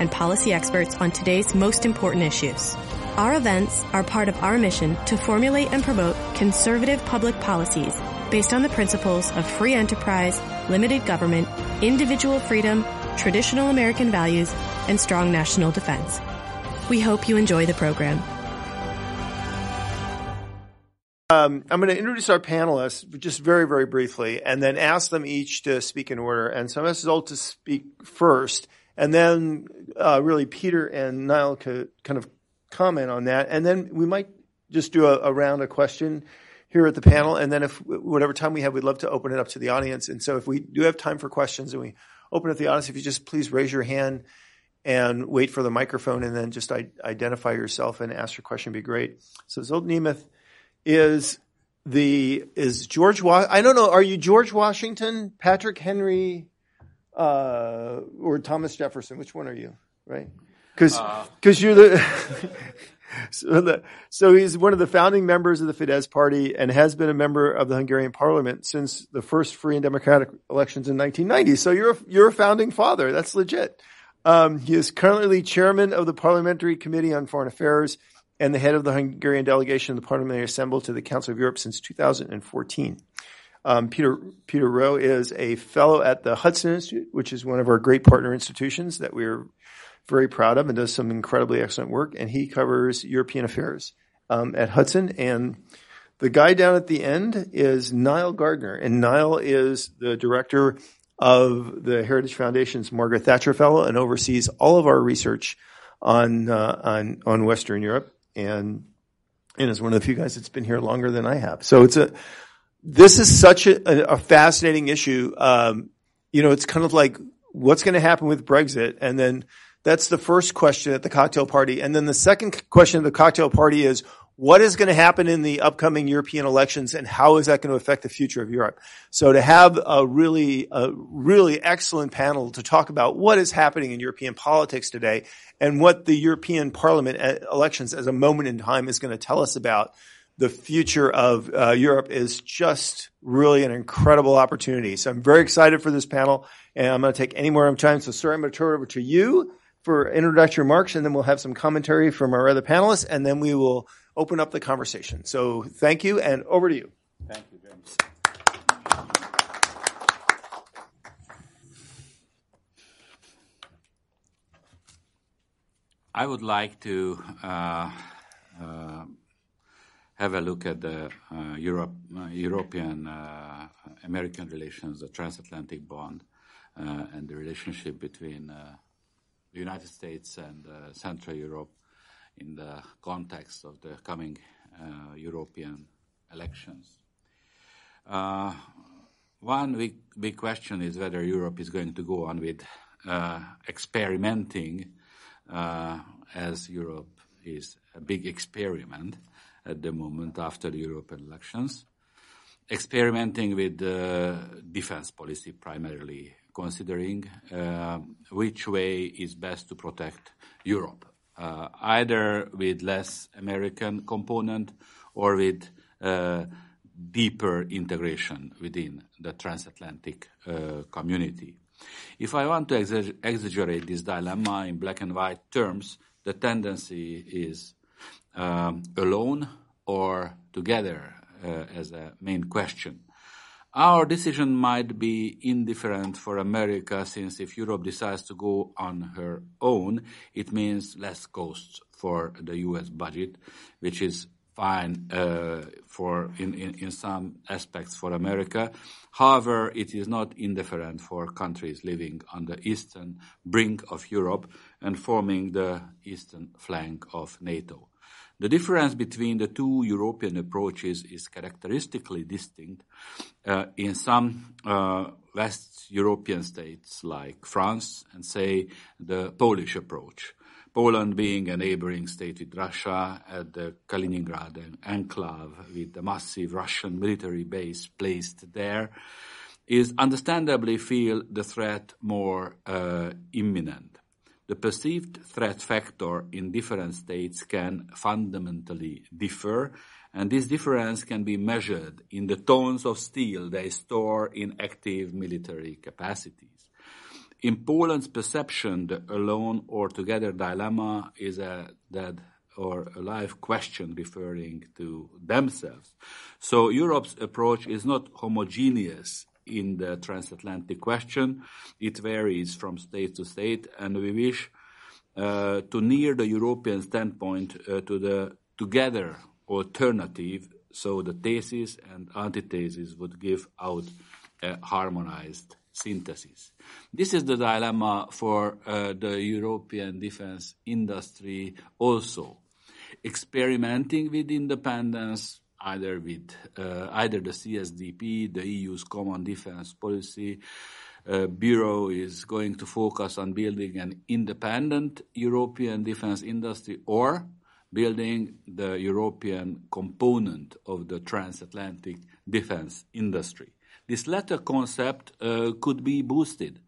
and policy experts on today's most important issues. Our events are part of our mission to formulate and promote conservative public policies based on the principles of free enterprise, limited government, individual freedom, traditional American values, and strong national defense. We hope you enjoy the program. Um, I'm going to introduce our panelists just very, very briefly, and then ask them each to speak in order. And so I'm going to to speak first, and then uh, really Peter and Nile could kind of comment on that, and then we might just do a, a round of question here at the panel, and then if whatever time we have, we'd love to open it up to the audience. And so if we do have time for questions, and we open up the audience, if you just please raise your hand and wait for the microphone, and then just identify yourself and ask your question, be great. So Zsolt Nemeth is the is George Wa- I don't know. Are you George Washington, Patrick Henry, uh, or Thomas Jefferson? Which one are you? Right? Because because uh. you're the. so, the, so he's one of the founding members of the Fidesz party and has been a member of the Hungarian parliament since the first free and democratic elections in 1990. So you're a, you're a founding father. That's legit. Um, he is currently chairman of the Parliamentary Committee on Foreign Affairs and the head of the Hungarian delegation of the Parliamentary Assembly to the Council of Europe since 2014. Um, Peter Peter Rough is a fellow at the Hudson Institute, which is one of our great partner institutions that we're very proud of and does some incredibly excellent work. And he covers European affairs um, at Hudson. And the guy down at the end is Nile Gardiner, and Nile is the director of the Heritage Foundation's Margaret Thatcher Fellow and oversees all of our research on uh, on on Western Europe and and is one of the few guys that's been here longer than I have. So it's a this is such a, a fascinating issue. Um, you know, it's kind of like what's going to happen with Brexit, and then that's the first question at the cocktail party, and then the second question at the cocktail party is what is going to happen in the upcoming European elections and how is that going to affect the future of Europe? So to have a really, a really excellent panel to talk about what is happening in European politics today and what the European Parliament uh, elections as a moment in time is going to tell us about the future of uh, Europe is just really an incredible opportunity. So I'm very excited for this panel and I'm going to take any more time. So sir, I'm going to turn it over to you for introductory remarks and then we'll have some commentary from our other panelists and then we will open up the conversation. So thank you, and over to you. Thank you, James. I would like to uh, uh, have a look at the uh, Europe, uh, European uh, American relations, the transatlantic bond, uh, and the relationship between the United States and Central Europe in the context of the coming uh, European elections. Uh, one big, big question is whether Europe is going to go on with uh, experimenting, uh, as Europe is a big experiment at the moment after the European elections. Experimenting with defense policy primarily, considering uh, which way is best to protect Europe uh, either with less American component or with uh, deeper integration within the transatlantic uh, community. If I want to exaggerate this dilemma in black and white terms, the tendency is um, alone or together uh, as a main question. Our decision might be indifferent for America since if Europe decides to go on her own, it means less costs for the US budget, which is fine uh, for in, in, in some aspects for America. However, it is not indifferent for countries living on the eastern brink of Europe and forming the eastern flank of NATO. The difference between the two European approaches is characteristically distinct uh, in some uh, West European states like France and say the Polish approach. Poland being a neighboring state with Russia at the Kaliningrad enclave with a massive Russian military base placed there is understandably feel the threat more uh, imminent. The perceived threat factor in different states can fundamentally differ, and this difference can be measured in the tons of steel they store in active military capacities. In Poland's perception, the alone or together dilemma is a dead or a live question referring to themselves. So Europe's approach is not homogeneous in the transatlantic question. It varies from state to state, and we wish uh, to near the European standpoint uh, to the together alternative, so the thesis and antithesis would give out a harmonized synthesis. This is the dilemma for uh, the European defense industry also. Experimenting with independence, either with uh, either the CSDP, the EU's common defense policy, uh, Bureau is going to focus on building an independent European defense industry or building the European component of the transatlantic defense industry. This latter concept uh, could be boosted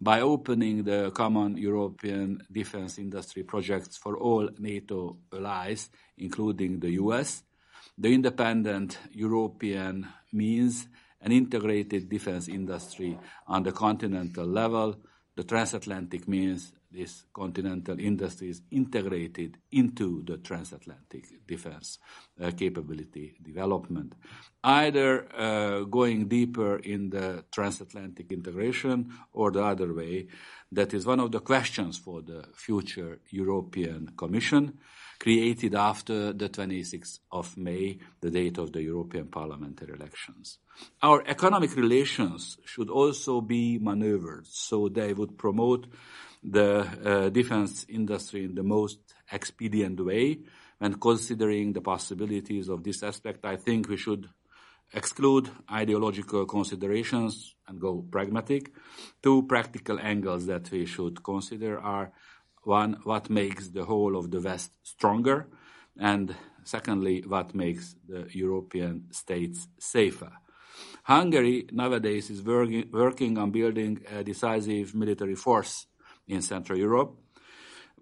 by opening the common European defense industry projects for all NATO allies, including the US. The independent European means an integrated defense industry on the continental level. The transatlantic means this continental industry is integrated into the transatlantic defense uh, capability development. Either uh, going deeper in the transatlantic integration or the other way. That is one of the questions for the future European Commission created after the 26th of May, the date of the European parliamentary elections. Our economic relations should also be maneuvered so they would promote the uh, defense industry in the most expedient way. When considering the possibilities of this aspect, I think we should exclude ideological considerations and go pragmatic. Two practical angles that we should consider are one, what makes the whole of the West stronger, and secondly, what makes the European states safer. Hungary nowadays is working, working on building a decisive military force in Central Europe.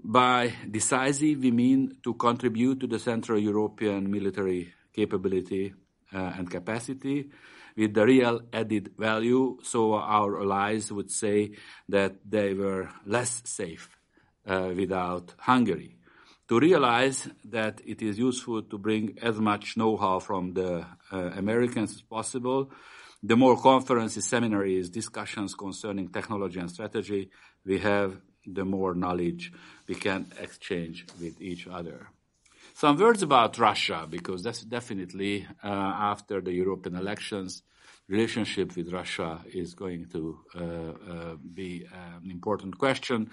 By decisive, we mean to contribute to the Central European military capability uh, and capacity with the real added value. So our allies would say that they were less safe without Hungary. To realize that it is useful to bring as much know-how from the uh, Americans as possible, the more conferences, seminaries, discussions concerning technology and strategy we have, the more knowledge we can exchange with each other. Some words about Russia, because that's definitely uh, after the European elections, relationship with Russia is going to uh, uh, be an important question.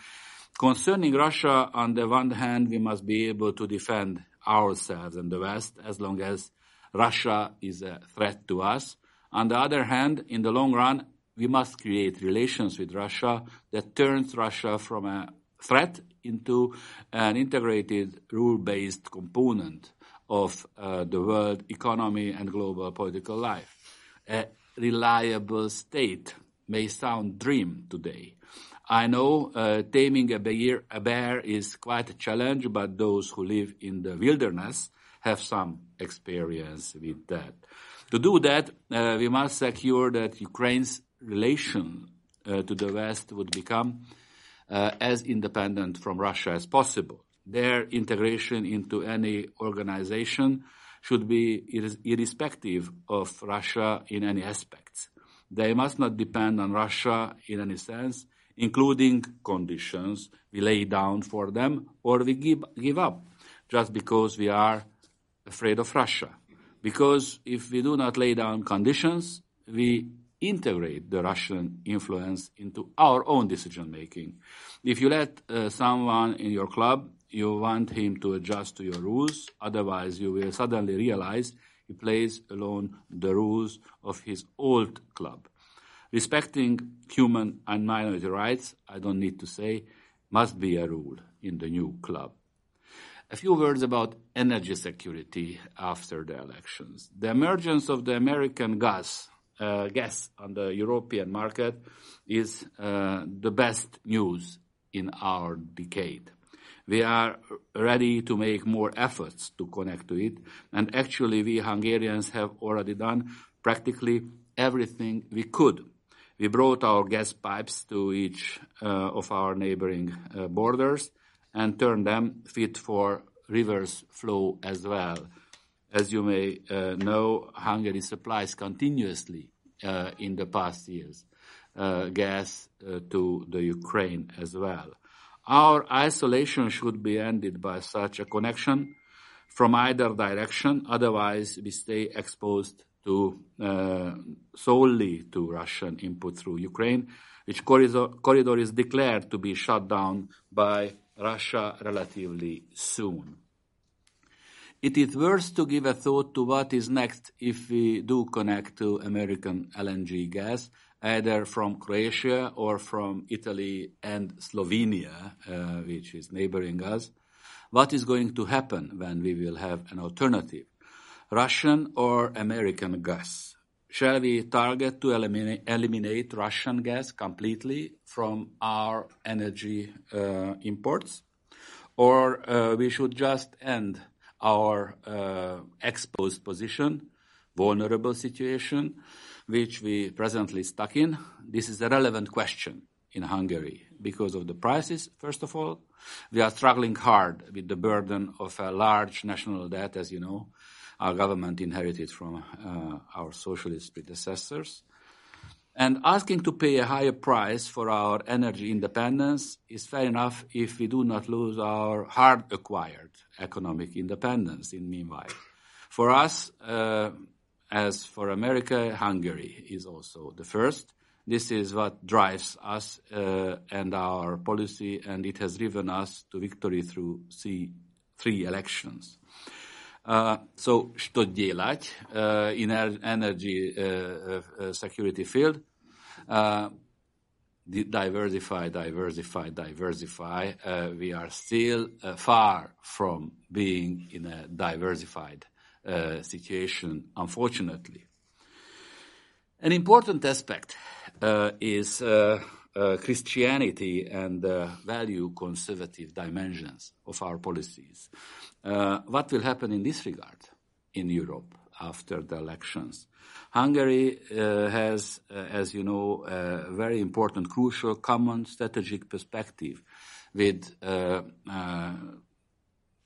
Concerning Russia, on the one hand, we must be able to defend ourselves and the West as long as Russia is a threat to us. On the other hand, in the long run, we must create relations with Russia that turns Russia from a threat into an integrated rule-based component of uh, the world economy and global political life. A reliable state may sound dream today. I know uh, taming a bear, a bear is quite a challenge, but those who live in the wilderness have some experience with that. To do that, uh, we must secure that Ukraine's relation uh, to the West would become uh, as independent from Russia as possible. Their integration into any organization should be irrespective of Russia in any aspects. They must not depend on Russia in any sense, including conditions we lay down for them or we give, give up just because we are afraid of Russia. Because if we do not lay down conditions, we integrate the Russian influence into our own decision making. If you let uh, someone in your club, you want him to adjust to your rules, otherwise you will suddenly realize he plays alone the rules of his old club. Respecting human and minority rights, I don't need to say, must be a rule in the new club. A few words about energy security after the elections. The emergence of the American gas, uh, gas on the European market is uh, the best news in our decade. We are ready to make more efforts to connect to it, and actually we Hungarians have already done practically everything we could. We brought our gas pipes to each uh, of our neighboring uh, borders and turned them fit for reverse flow as well. As you may uh, know, Hungary supplies continuously in the past years gas to the Ukraine as well. Our isolation should be ended by such a connection from either direction, otherwise we stay exposed to uh, solely to Russian input through Ukraine, which corridor, corridor is declared to be shut down by Russia relatively soon. It is worth to give a thought to what is next if we do connect to American LNG gas, either from Croatia or from Italy and Slovenia, uh, which is neighboring us. What is going to happen when we will have an alternative? Russian or American gas? Shall we target to eliminate, eliminate Russian gas completely from our energy uh, imports? Or uh, we should just end our uh, exposed position, vulnerable situation, which we presently stuck in? This is a relevant question in Hungary because of the prices, first of all. We are struggling hard with the burden of a large national debt, as you know, our government inherited from uh, our socialist predecessors. And asking to pay a higher price for our energy independence is fair enough if we do not lose our hard acquired economic independence in meanwhile. For us, uh, as for America, Hungary is also the first. This is what drives us uh, and our policy, and it has driven us to victory through three elections. Uh, so, što dělať uh, in er-, energy uh, uh, uh, security field? Uh, diversify, diversify, diversify. we are still far from being in a diversified situation, unfortunately. An important aspect is uh, Christianity and the value conservative dimensions of our policies. Uh, what will happen in this regard in Europe after the elections? Hungary uh, has, uh, as you know, a very important, crucial, common strategic perspective with uh, uh,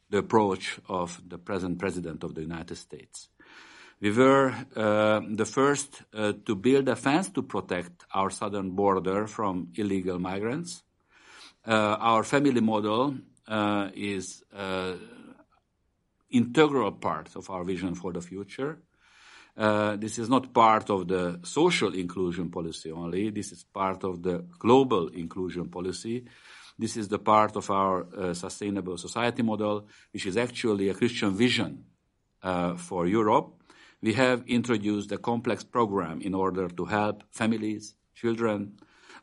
the approach of the present president of the United States. We were uh, the first uh, to build a fence to protect our southern border from illegal migrants. Uh, our family model uh, is integral part of our vision for the future. Uh, this is not part of the social inclusion policy only. This is part of the global inclusion policy. This is the part of our sustainable society model, which is actually a Christian vision for Europe we have introduced a complex program in order to help families, children.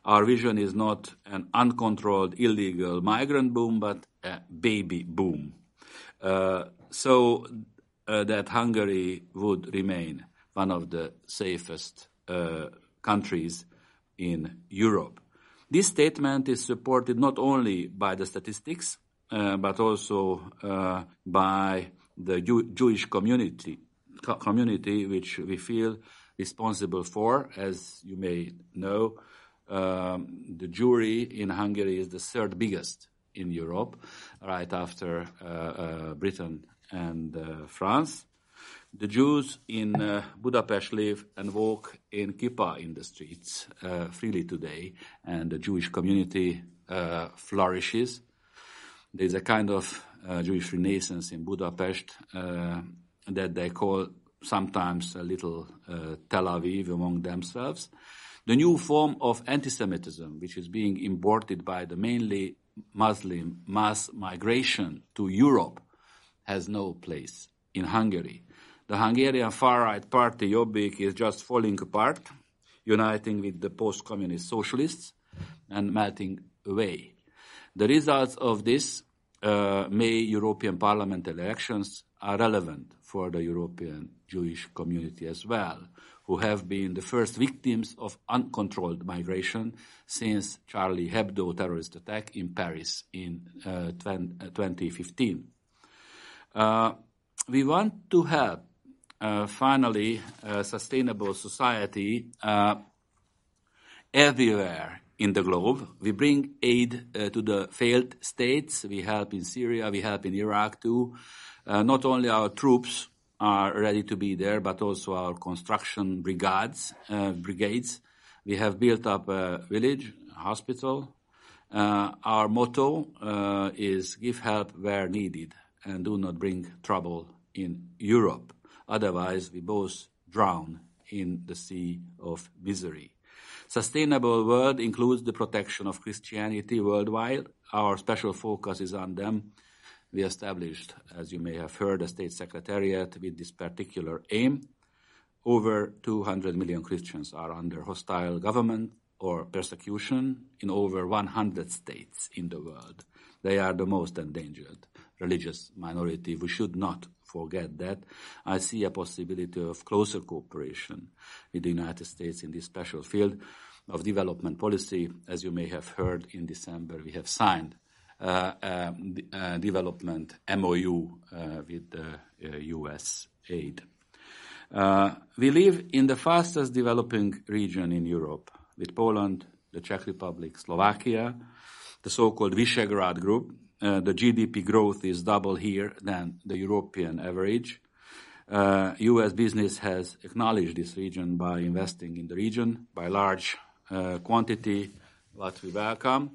Our vision is not an uncontrolled illegal migrant boom, but a baby boom. Uh, so uh, that Hungary would remain one of the safest uh, countries in Europe. This statement is supported not only by the statistics, uh, but also uh, by the Jew- Jewish community community which we feel responsible for. As you may know, um, the Jewry in Hungary is the third biggest in Europe, right after uh, uh, Britain and uh, France. The Jews in uh, Budapest live and walk in kippah in the streets uh, freely today, and the Jewish community uh, flourishes. There's a kind of Jewish renaissance in Budapest that they call sometimes a little uh, Tel Aviv among themselves. The new form of anti-Semitism, which is being imported by the mainly Muslim mass migration to Europe, has no place in Hungary. The Hungarian far-right party Jobbik is just falling apart. uniting with the post-communist socialists and melting away. The results of this uh, May European Parliament elections are relevant for the European Jewish community as well, who have been the first victims of uncontrolled migration since Charlie Hebdo terrorist attack in Paris in uh, 2015. Uh, uh, we want to help, uh, finally, a sustainable society uh, everywhere in the globe. We bring aid uh, to the failed states. We help in Syria, we help in Iraq too. Uh, not only our troops are ready to be there, but also our construction brigades. Uh, brigades. We have built up a village, a hospital. Uh, our motto uh, is give help where needed and do not bring trouble in Europe. Otherwise, we both drown in the sea of misery. Sustainable world includes the protection of Christianity worldwide. Our special focus is on them. We established, as you may have heard, a state secretariat with this particular aim. Over 200 million Christians are under hostile government or persecution in over 100 states in the world. They are the most endangered religious minority. We should not forget that. I see a possibility of closer cooperation with the United States in this special field of development policy. As you may have heard in December, we have signed uh, uh, uh, development MOU uh, with the US uh, aid. We live in the fastest developing region in Europe with Poland, the Czech Republic, Slovakia, the so-called Visegrad group, the GDP growth is double here than the European average. Uh, U.S. business has acknowledged this region by investing in the region by large uh, quantity, what we welcome.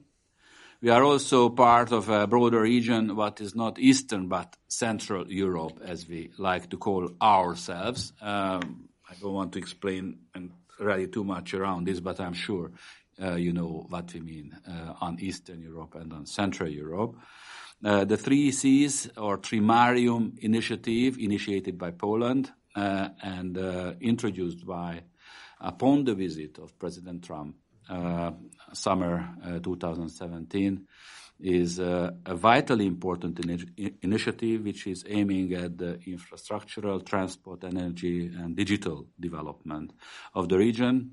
We are also part of a broader region, what is not Eastern but Central Europe, as we like to call ourselves. Um, I don't want to explain and really too much around this, but I'm sure uh, Uh, you know what we mean uh, on Eastern Europe and on Central Europe. Uh, the Three Seas or Trimarium initiative, initiated by Poland uh, and uh, introduced by upon the visit of President Trump summer 2017, is a vitally important initiative which is aiming at the infrastructural, transport, energy, and digital development of the region.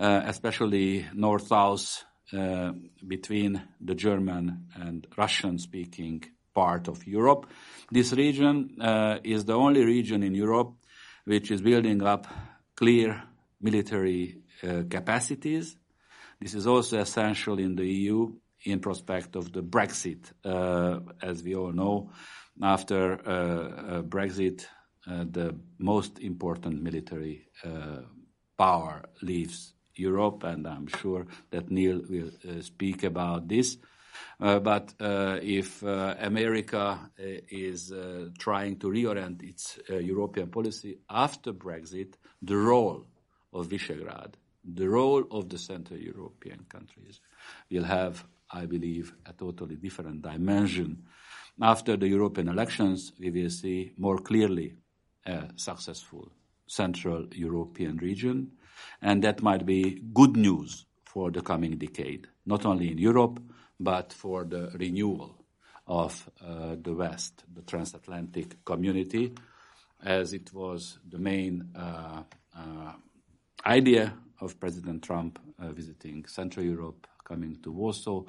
Uh, especially north-south uh, between the German and Russian-speaking part of Europe. This region uh, is the only region in Europe which is building up clear military capacities. This is also essential in the EU in prospect of the Brexit. As we all know, after Brexit, the most important military power leaves Europe, and I'm sure that Neil will uh, speak about this. Uh, but uh, if America is trying to reorient its European policy after Brexit, the role of Visegrad, the role of the Central European countries will have, I believe, a totally different dimension. After the European elections, we will see more clearly a successful Central European region and that might be good news for the coming decade, not only in Europe, but for the renewal of uh, the West, the transatlantic community, as it was the main uh, uh, idea of President Trump uh, visiting Central Europe, coming to Warsaw,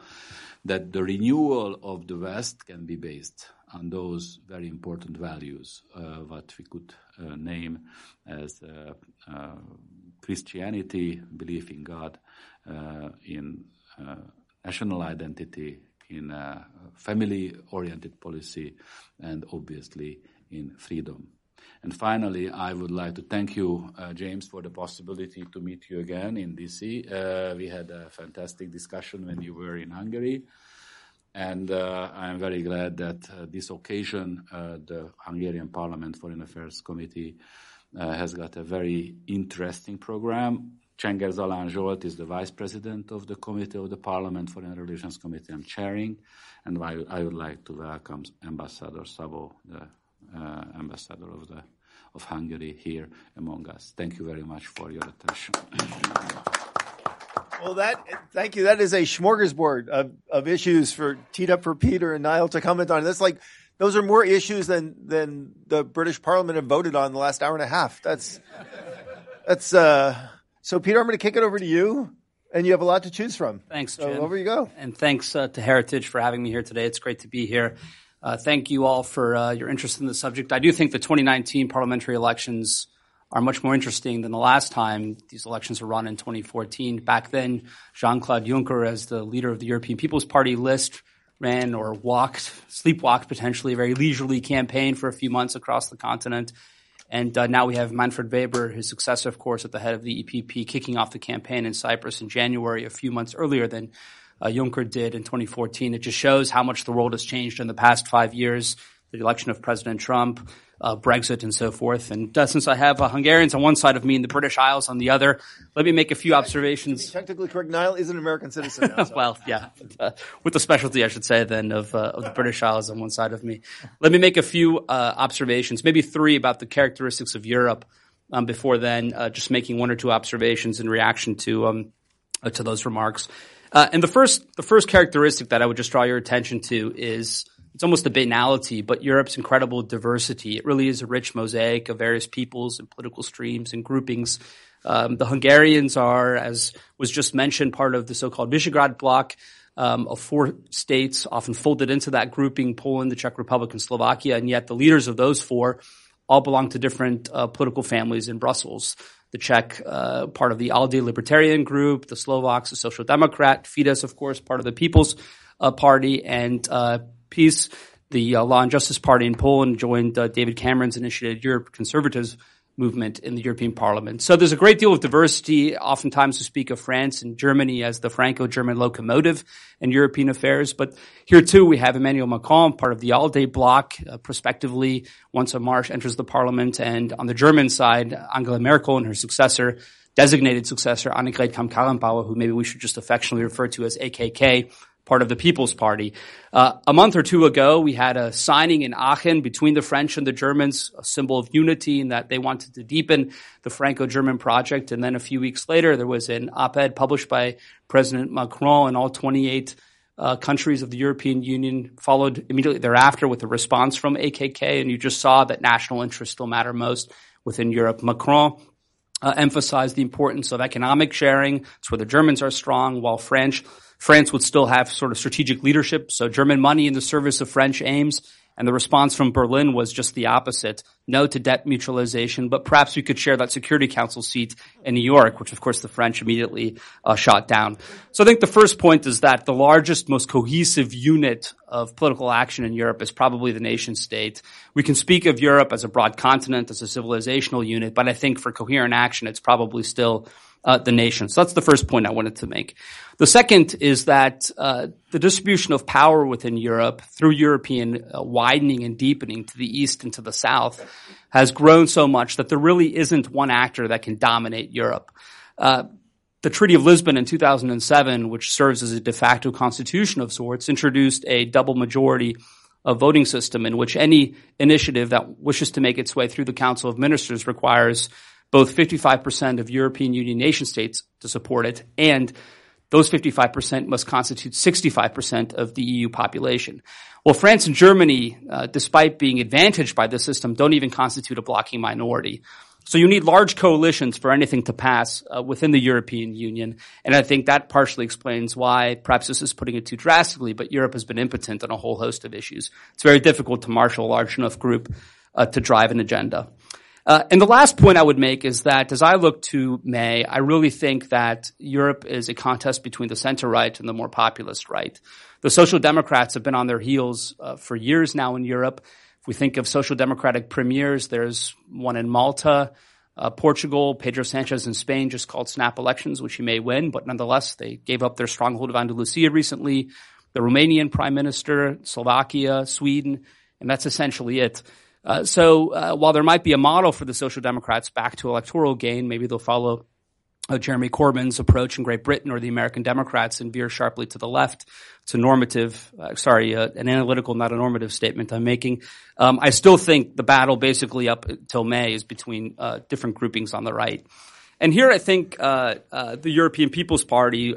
that the renewal of the West can be based on those very important values, uh, what we could uh, name as Christianity, belief in God, uh, in uh, national identity, in uh, family-oriented policy, and obviously in freedom. And finally, I would like to thank you, uh, James, for the possibility to meet you again in DC. Uh, we had a fantastic discussion when you were in Hungary. And uh, I'm very glad that this occasion, the Hungarian Parliament Foreign Affairs Committee has got a very interesting program. Csenger Zalán Zsolt is the vice president of the committee of the Parliament Foreign Relations Committee I'm chairing, and I, I would like to welcome Ambassador Szabó, the uh, ambassador of the of Hungary here among us. Thank you very much for your attention. Well, that thank you. That is a smorgasbord of, of issues for teed up for Peter and Nile to comment on. That's like those are more issues than than the British Parliament have voted on in the last hour and a half. That's that's uh. So, Peter, I'm going to kick it over to you, and you have a lot to choose from. Thanks, so Jim. Over you go. And thanks uh, to Heritage for having me here today. It's great to be here. Uh, thank you all for uh, your interest in the subject. I do think the 2019 parliamentary elections are much more interesting than the last time these elections were run in 2014. Back then, Jean-Claude Juncker, as the leader of the European People's Party list, ran or walked, sleepwalked potentially, a very leisurely campaign for a few months across the continent. And uh, now we have Manfred Weber, his successor, of course, at the head of the EPP, kicking off the campaign in Cyprus in January, a few months earlier than uh, Juncker did in 2014. It just shows how much the world has changed in the past five years. The election of President Trump, uh, Brexit, and so forth. And uh, since I have uh, Hungarians on one side of me and the British Isles on the other, let me make a few observations. Technically correct. Nile is an American citizen now. So. well, yeah, uh, with the specialty, I should say, then of, uh, of the British Isles on one side of me. Let me make a few uh, observations, maybe three about the characteristics of Europe. Um, before then, just making one or two observations in reaction to um, to those remarks. and the first the first characteristic that I would just draw your attention to is it's almost a banality, but Europe's incredible diversity. It really is a rich mosaic of various peoples and political streams and groupings. Um, the Hungarians are, as was just mentioned, part of the so-called Visegrad bloc um, of four states, often folded into that grouping: Poland, the Czech Republic, and Slovakia. And yet, the leaders of those four all belong to different uh, political families in Brussels. The Czech, uh, part of the ALDE Libertarian group, the Slovaks, the Social Democrat, Fidesz, of course, part of the People's uh, Party, and PiS, the uh, Law and Justice Party in Poland joined uh, David Cameron's initiated Europe Conservatives movement in the European Parliament. So there's a great deal of diversity. Oftentimes we speak of France and Germany as the Franco-German locomotive in European affairs. But here too we have Emmanuel Macron, part of the ALDE bloc, uh, prospectively once a March enters the parliament. And on the German side, Angela Merkel and her successor, designated successor, Annegret Kramp-Karrenbauer, who maybe we should just affectionately refer to as AKK, part of the People's Party. Uh, a month or two ago, we had a signing in Aachen between the French and the Germans, a symbol of unity in that they wanted to deepen the Franco-German project. And then a few weeks later, there was an op-ed published by President Macron and all 28 uh, countries of the European Union followed immediately thereafter with a response from AKK. And you just saw that national interests still matter most within Europe. Macron uh, emphasized the importance of economic sharing. It's where the Germans are strong, while French France would still have sort of strategic leadership. So German money in the service of French aims. And the response from Berlin was just the opposite. No to debt mutualization, but perhaps we could share that Security Council seat in New York, which of course the French immediately uh, shot down. So I think the first point is that the largest, most cohesive unit of political action in Europe is probably the nation state. We can speak of Europe as a broad continent, as a civilizational unit, but I think for coherent action, it's probably still uh, the nation. So that's the first point I wanted to make. The second is that uh, the distribution of power within Europe through European uh, widening and deepening to the east and to the south has grown so much that there really isn't one actor that can dominate Europe. Uh, the Treaty of Lisbon in 2007, which serves as a de facto constitution of sorts, introduced a double majority voting system in which any initiative that wishes to make its way through the Council of Ministers requires both 55% of European Union nation states to support it and those 55% must constitute 65% of the EU population. Well, France and Germany, uh, despite being advantaged by this system, don't even constitute a blocking minority. So you need large coalitions for anything to pass uh, within the European Union. And I think that partially explains why, perhaps this is putting it too drastically, but Europe has been impotent on a whole host of issues. It's very difficult to marshal a large enough group uh, to drive an agenda. Uh, and the last point I would make is that as I look to May, I really think that Europe is a contest between the center right and the more populist right. The social democrats have been on their heels uh, for years now in Europe. If we think of social democratic premiers, there's one in Malta, uh, Portugal, Pedro Sanchez in Spain just called snap elections, which he may win, but nonetheless, they gave up their stronghold of Andalusia recently. The Romanian prime minister, Slovakia, Sweden, and that's essentially it. Uh, so uh, while there might be a model for the Social Democrats back to electoral gain, maybe they'll follow uh, Jeremy Corbyn's approach in Great Britain or the American Democrats and veer sharply to the left. It's a normative, uh, sorry, uh, an analytical, not a normative statement I'm making. Um, I still think the battle basically up until May is between uh, different groupings on the right. And here I think the European People's Party,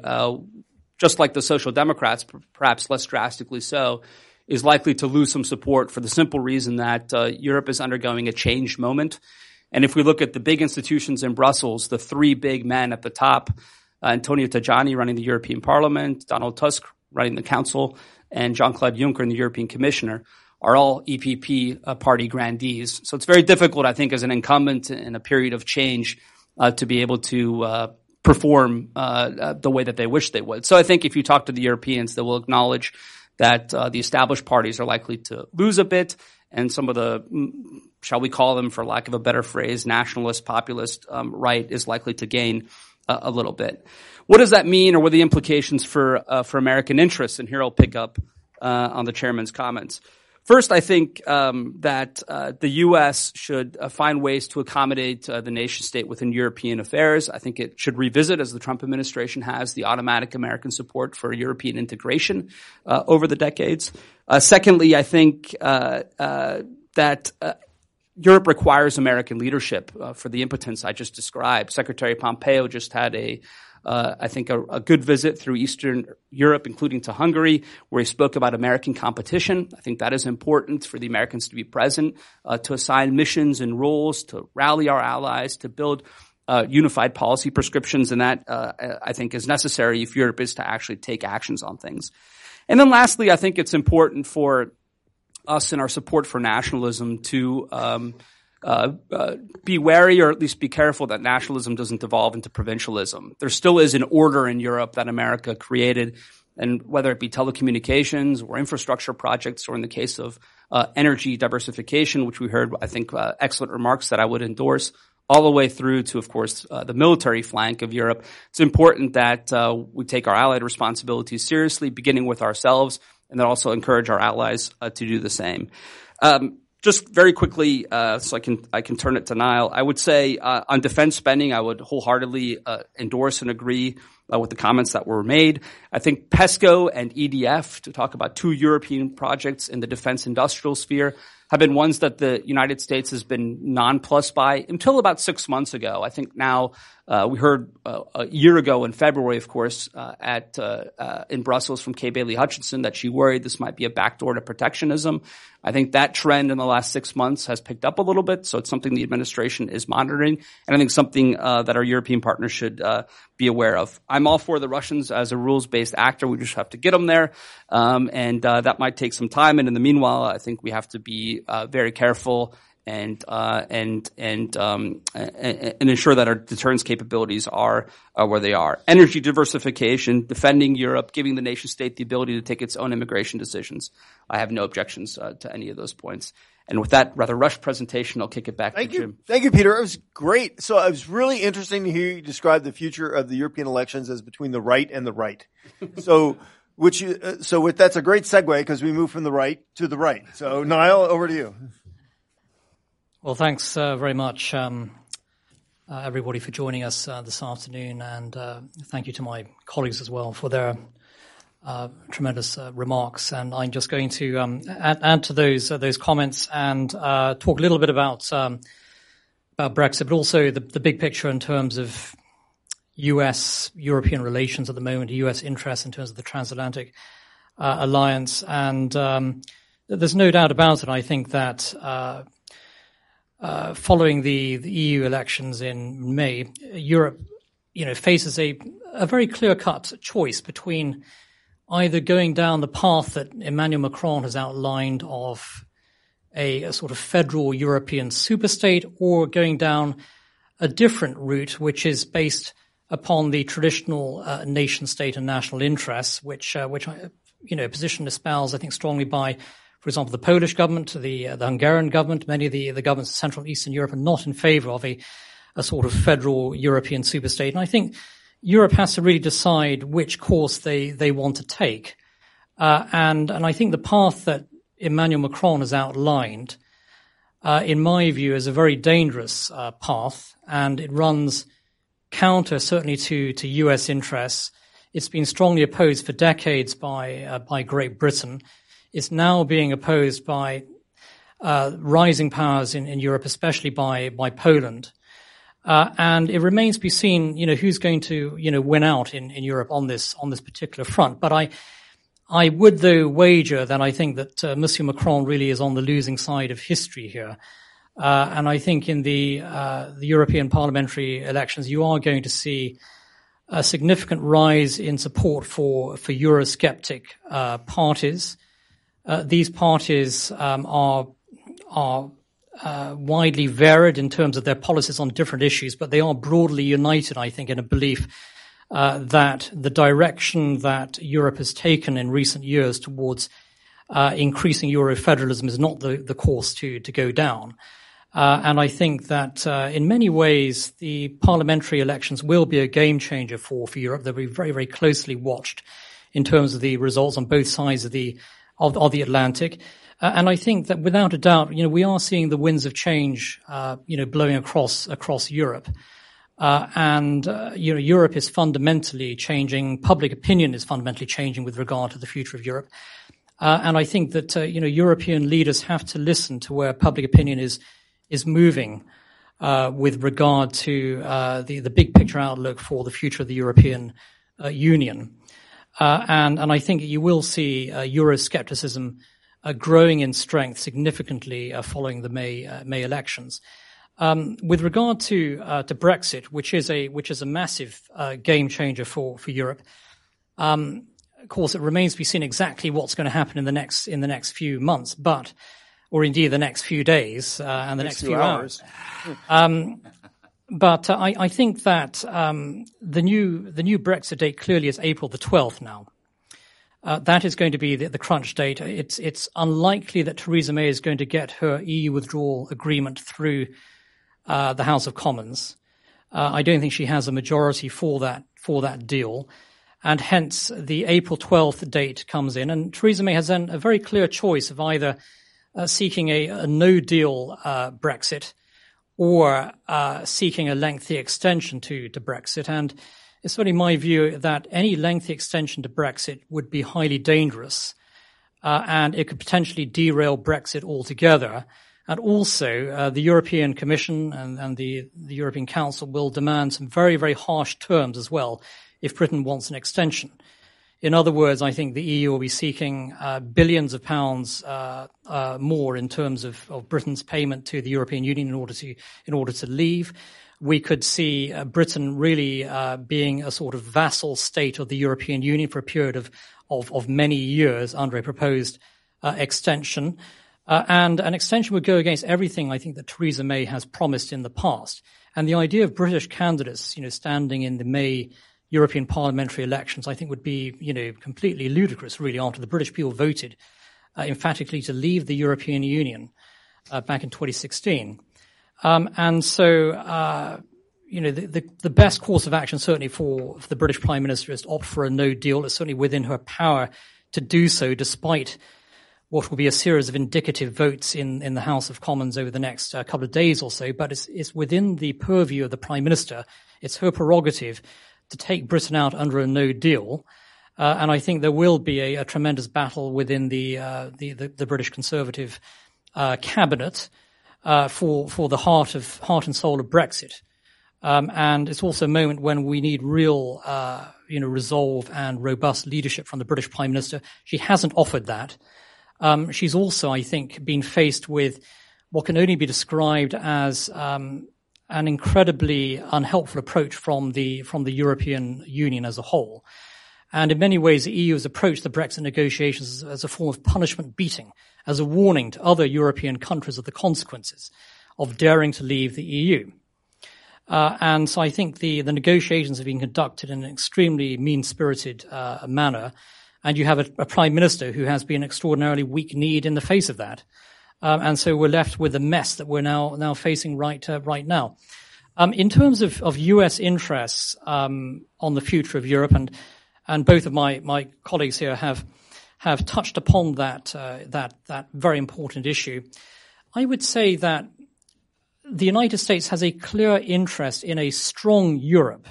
just like the Social Democrats, perhaps less drastically so, is likely to lose some support for the simple reason that Europe is undergoing a change moment. And if we look at the big institutions in Brussels, the three big men at the top, uh, Antonio Tajani running the European Parliament, Donald Tusk running the Council, and Jean-Claude Juncker, the European Commissioner, are all EPP uh, party grandees. So it's very difficult, I think, as an incumbent in a period of change, uh, to be able to uh, perform uh, uh, the way that they wish they would. So I think if you talk to the Europeans, they will acknowledge that the established parties are likely to lose a bit, and some of the mm, shall we call them, for lack of a better phrase, nationalist, populist um, right is likely to gain uh, a little bit. What does that mean, or what are the implications for uh, for American interests? And here I'll pick up uh, on the chairman's comments. First, I think um, that uh, the U.S. should uh, find ways to accommodate uh, the nation state within European affairs. I think it should revisit, as the Trump administration has, the automatic American support for European integration over the decades. secondly, I think that Europe requires American leadership uh, for the impotence I just described. Secretary Pompeo just had a, uh, I think, a, a, good visit through Eastern Europe, including to Hungary, where he spoke about American competition. I think that is important for the Americans to be present, uh, to assign missions and roles, to rally our allies, to build uh, unified policy prescriptions, and that uh, I think is necessary if Europe is to actually take actions on things. And then lastly, I think it's important for us in our support for nationalism to um, uh, uh, be wary or at least be careful that nationalism doesn't devolve into provincialism. There still is an order in Europe that America created, and whether it be telecommunications or infrastructure projects, or in the case of uh, energy diversification, which we heard, I think, uh, excellent remarks that I would endorse. All the way through to, of course, uh, the military flank of Europe. It's important that we take our allied responsibilities seriously, beginning with ourselves, and then also encourage our allies to do the same. Um, just very quickly, uh, so I can I can turn it to Nile. I would say uh, on defense spending, I would wholeheartedly uh, endorse and agree uh, with the comments that were made. I think PESCO and EDF, to talk about two European projects in the defense industrial sphere, have been ones that the United States has been nonplussed by until about six months ago. I think now uh, we heard uh, a year ago in February, of course, uh, at uh, uh, in Brussels from Kay Bailey Hutchison that she worried this might be a backdoor to protectionism. I think that trend in the last six months has picked up a little bit, so it's something the administration is monitoring, and I think something uh, that our European partners should be aware of. I'm all for the Russians as a rules-based actor. We just have to get them there, um, and that might take some time. And in the meanwhile, I think we have to be very careful and uh, and and um, and ensure that our deterrence capabilities are uh, where they are. Energy diversification, defending Europe, giving the nation state the ability to take its own immigration decisions. I have no objections uh, to any of those points. And with that rather rushed presentation, I'll kick it back Thank to you. Jim. Thank you, Peter. It was great. So it was really interesting to hear you describe the future of the European elections as between the right and the right. so. Which, uh, so with, that's a great segue because we move from the right to the right. So Nile, over to you. Well, thanks uh, very much, um, uh, everybody, for joining us uh, this afternoon, and uh, thank you to my colleagues as well for their uh, tremendous uh, remarks. And I'm just going to um, add, add, to those those comments and talk a little bit about um, about Brexit, but also the, the, big picture in terms of U.S. European relations at the moment, U.S. interests in terms of the transatlantic alliance, and um, there's no doubt about it. I think that uh, following the, the, EU elections in May, Europe, you know, faces a, a very clear-cut choice between either going down the path that Emmanuel Macron has outlined of a, a sort of federal European superstate or going down a different route, which is based upon the traditional uh, nation state and national interests, which, uh, which, you know, position espoused, I think, strongly by for example, the Polish government, the, uh, the Hungarian government, many of the, the governments of Central and Eastern Europe are not in favor of a, a sort of federal European superstate. And I think Europe has to really decide which course they, they want to take. Uh, and, and I think the path that Emmanuel Macron has outlined, uh, in my view, is a very dangerous uh, path, and it runs counter certainly to, to US interests. It's been strongly opposed for decades by, uh, by Great Britain. It's now being opposed by uh, rising powers in, in Europe, especially by, by Poland. Uh, and it remains to be seen, you know, who's going to, you know, win out in, in Europe on this on this particular front. But I, I would though wager that I think that uh, Monsieur Macron really is on the losing side of history here. Uh, and I think in the uh, the European parliamentary elections, you are going to see a significant rise in support for for Eurosceptic uh, parties. Uh, these parties um, are are uh, widely varied in terms of their policies on different issues, but they are broadly united, I think, in a belief uh, that the direction that Europe has taken in recent years towards uh, increasing Eurofederalism is not the, the course to, to go down. Uh, and I think that uh, in many ways, the parliamentary elections will be a game changer for, for Europe. They'll be very, very closely watched in terms of the results on both sides of the, of, of the Atlantic. Uh, and I think that without a doubt, you know, we are seeing the winds of change, uh, you know, blowing across across Europe. Uh, and uh, you know, Europe is fundamentally changing. Public opinion is fundamentally changing with regard to the future of Europe. Uh, and I think that uh, you know, European leaders have to listen to where public opinion is is moving with regard to the the big picture outlook for the future of the European Union. And and I think you will see Euroscepticism uh, growing in strength significantly uh, following the May uh, May elections. Um, with regard to to Brexit, which is a which is a massive game changer for for Europe. Um, of course, it remains to be seen exactly what's going to happen in the next in the next few months, but or indeed the next few days uh, and the next, next few hours. hours. Um, but uh, I, I, think that um, the new the new Brexit date clearly is April the twelfth now. Uh, that is going to be the, the, crunch date. It's it's unlikely that Theresa May is going to get her EU withdrawal agreement through uh, the House of Commons. Uh, I don't think she has a majority for that for that deal, and hence the April 12th date comes in. And Theresa May has then a very clear choice of either uh, seeking a, a no deal uh, Brexit or uh, seeking a lengthy extension to to Brexit and it's certainly my view that any lengthy extension to Brexit would be highly dangerous, uh, and it could potentially derail Brexit altogether. And also, uh, the European Commission and, and the, the, European Council will demand some very, very harsh terms as well if Britain wants an extension. In other words, I think the EU will be seeking uh, billions of pounds uh, uh, more in terms of, of, Britain's payment to the European Union in order to in order to leave we could see uh, Britain really uh, being a sort of vassal state of the European Union for a period of, of, of many years under a proposed uh, extension. And an extension would go against everything I think that Theresa May has promised in the past. And the idea of British candidates, you know, standing in the May European parliamentary elections, I think would be, you know, completely ludicrous, really, after the British people voted uh, emphatically to leave the European Union uh, back in 2016. Um, and so, uh, you know, the, the, the, best course of action certainly for, for, the British Prime Minister is to opt for a no deal. It's certainly within her power to do so, despite what will be a series of indicative votes in, in the House of Commons over the next uh, couple of days or so. But it's, it's within the purview of the Prime Minister. It's her prerogative to take Britain out under a no deal. Uh, and I think there will be a, a tremendous battle within the, uh, the, the, the, British Conservative uh, cabinet uh, for for the heart of heart and soul of Brexit. Um, and it's also a moment when we need real, uh, you know, resolve and robust leadership from the British Prime Minister. She hasn't offered that. Um, she's also, I think, been faced with what can only be described as um, an incredibly unhelpful approach from the from the European Union as a whole. And in many ways, the EU has approached the Brexit negotiations as a form of punishment beating, as a warning to other European countries of the consequences of daring to leave the EU. Uh, and so I think the, the negotiations have been conducted in an extremely mean-spirited uh, manner. And you have a, a, prime minister who has been extraordinarily weak-kneed in the face of that. Um, and so we're left with the mess that we're now now facing right uh, right now. Um, in terms of, of U.S. interests um, on the future of Europe, and and both of my, my colleagues here have have touched upon that uh, that that very important issue. I would say that the United States has a clear interest in a strong Europe,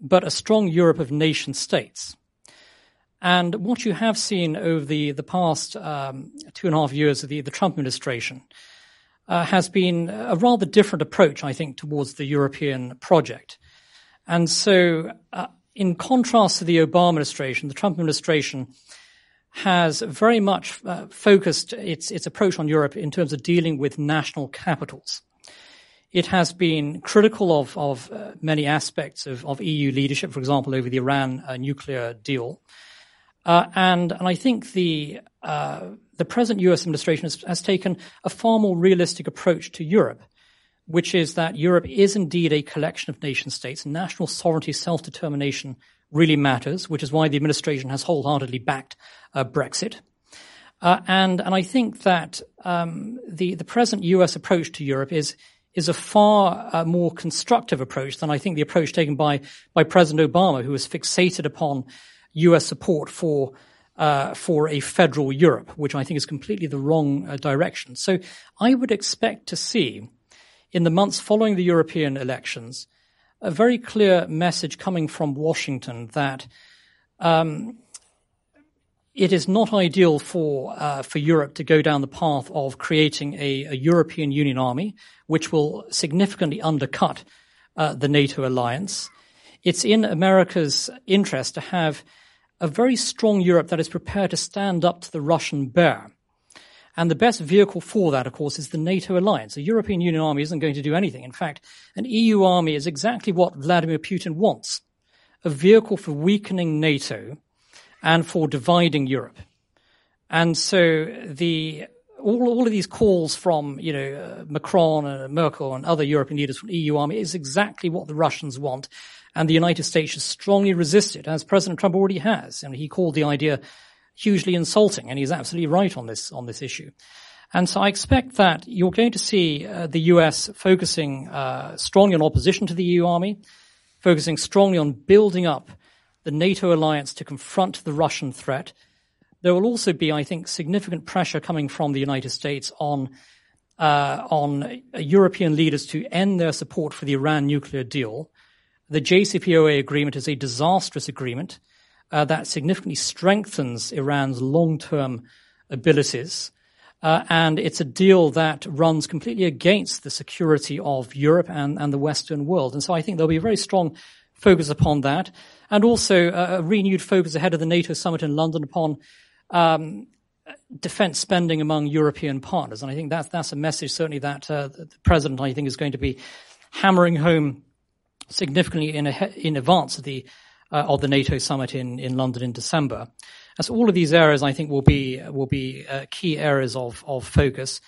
but a strong Europe of nation states. And what you have seen over the, the past um, two and a half years of the, the Trump administration uh, has been a rather different approach, I think, towards the European project. And so, uh, in contrast to the Obama administration, the Trump administration has very much uh, focused its, its approach on Europe in terms of dealing with national capitals. It has been critical of, of uh, many aspects of, of, EU leadership, for example, over the Iran uh, nuclear deal. Uh, and, and I think the, uh, the present US administration has, has taken a far more realistic approach to Europe, which is that Europe is indeed a collection of nation states. National sovereignty, self-determination really matters, which is why the administration has wholeheartedly backed uh, Brexit. Uh, and and I think that um, the the present U.S. approach to Europe is is a far uh, more constructive approach than I think the approach taken by by President Obama, who was fixated upon U.S. support for uh, for a federal Europe, which I think is completely the wrong uh, direction. So I would expect to see in the months following the European elections a very clear message coming from Washington that um, it is not ideal for uh, for Europe to go down the path of creating a, a European Union army, which will significantly undercut uh, the NATO alliance. It's in America's interest to have a very strong Europe that is prepared to stand up to the Russian bear. And the best vehicle for that, of course, is the NATO alliance. A European Union army isn't going to do anything. In fact, an EU army is exactly what Vladimir Putin wants. A vehicle for weakening NATO and for dividing Europe. And so the, all, all of these calls from, you know, uh, Macron and Merkel and other European leaders from EU army is exactly what the Russians want and the United States should strongly resist it, as President Trump already has. And he called the idea hugely insulting, and he's absolutely right on this on this issue. And so I expect that you're going to see uh, the US focusing uh, strongly on opposition to the EU army, focusing strongly on building up the NATO alliance to confront the Russian threat. There will also be, I think, significant pressure coming from the United States on uh, on European leaders to end their support for the Iran nuclear deal the JCPOA agreement is a disastrous agreement uh, that significantly strengthens Iran's long-term abilities. Uh, and it's a deal that runs completely against the security of Europe and, and the Western world. And so I think there'll be a very strong focus upon that, and also a renewed focus ahead of the NATO summit in London upon um, defense spending among European partners. And I think that's that's a message certainly that uh, the president I think is going to be hammering home significantly in, a, in advance of the uh, of the NATO summit in, in London in December. As all of these areas, I think, will be will be uh, key areas of of focus.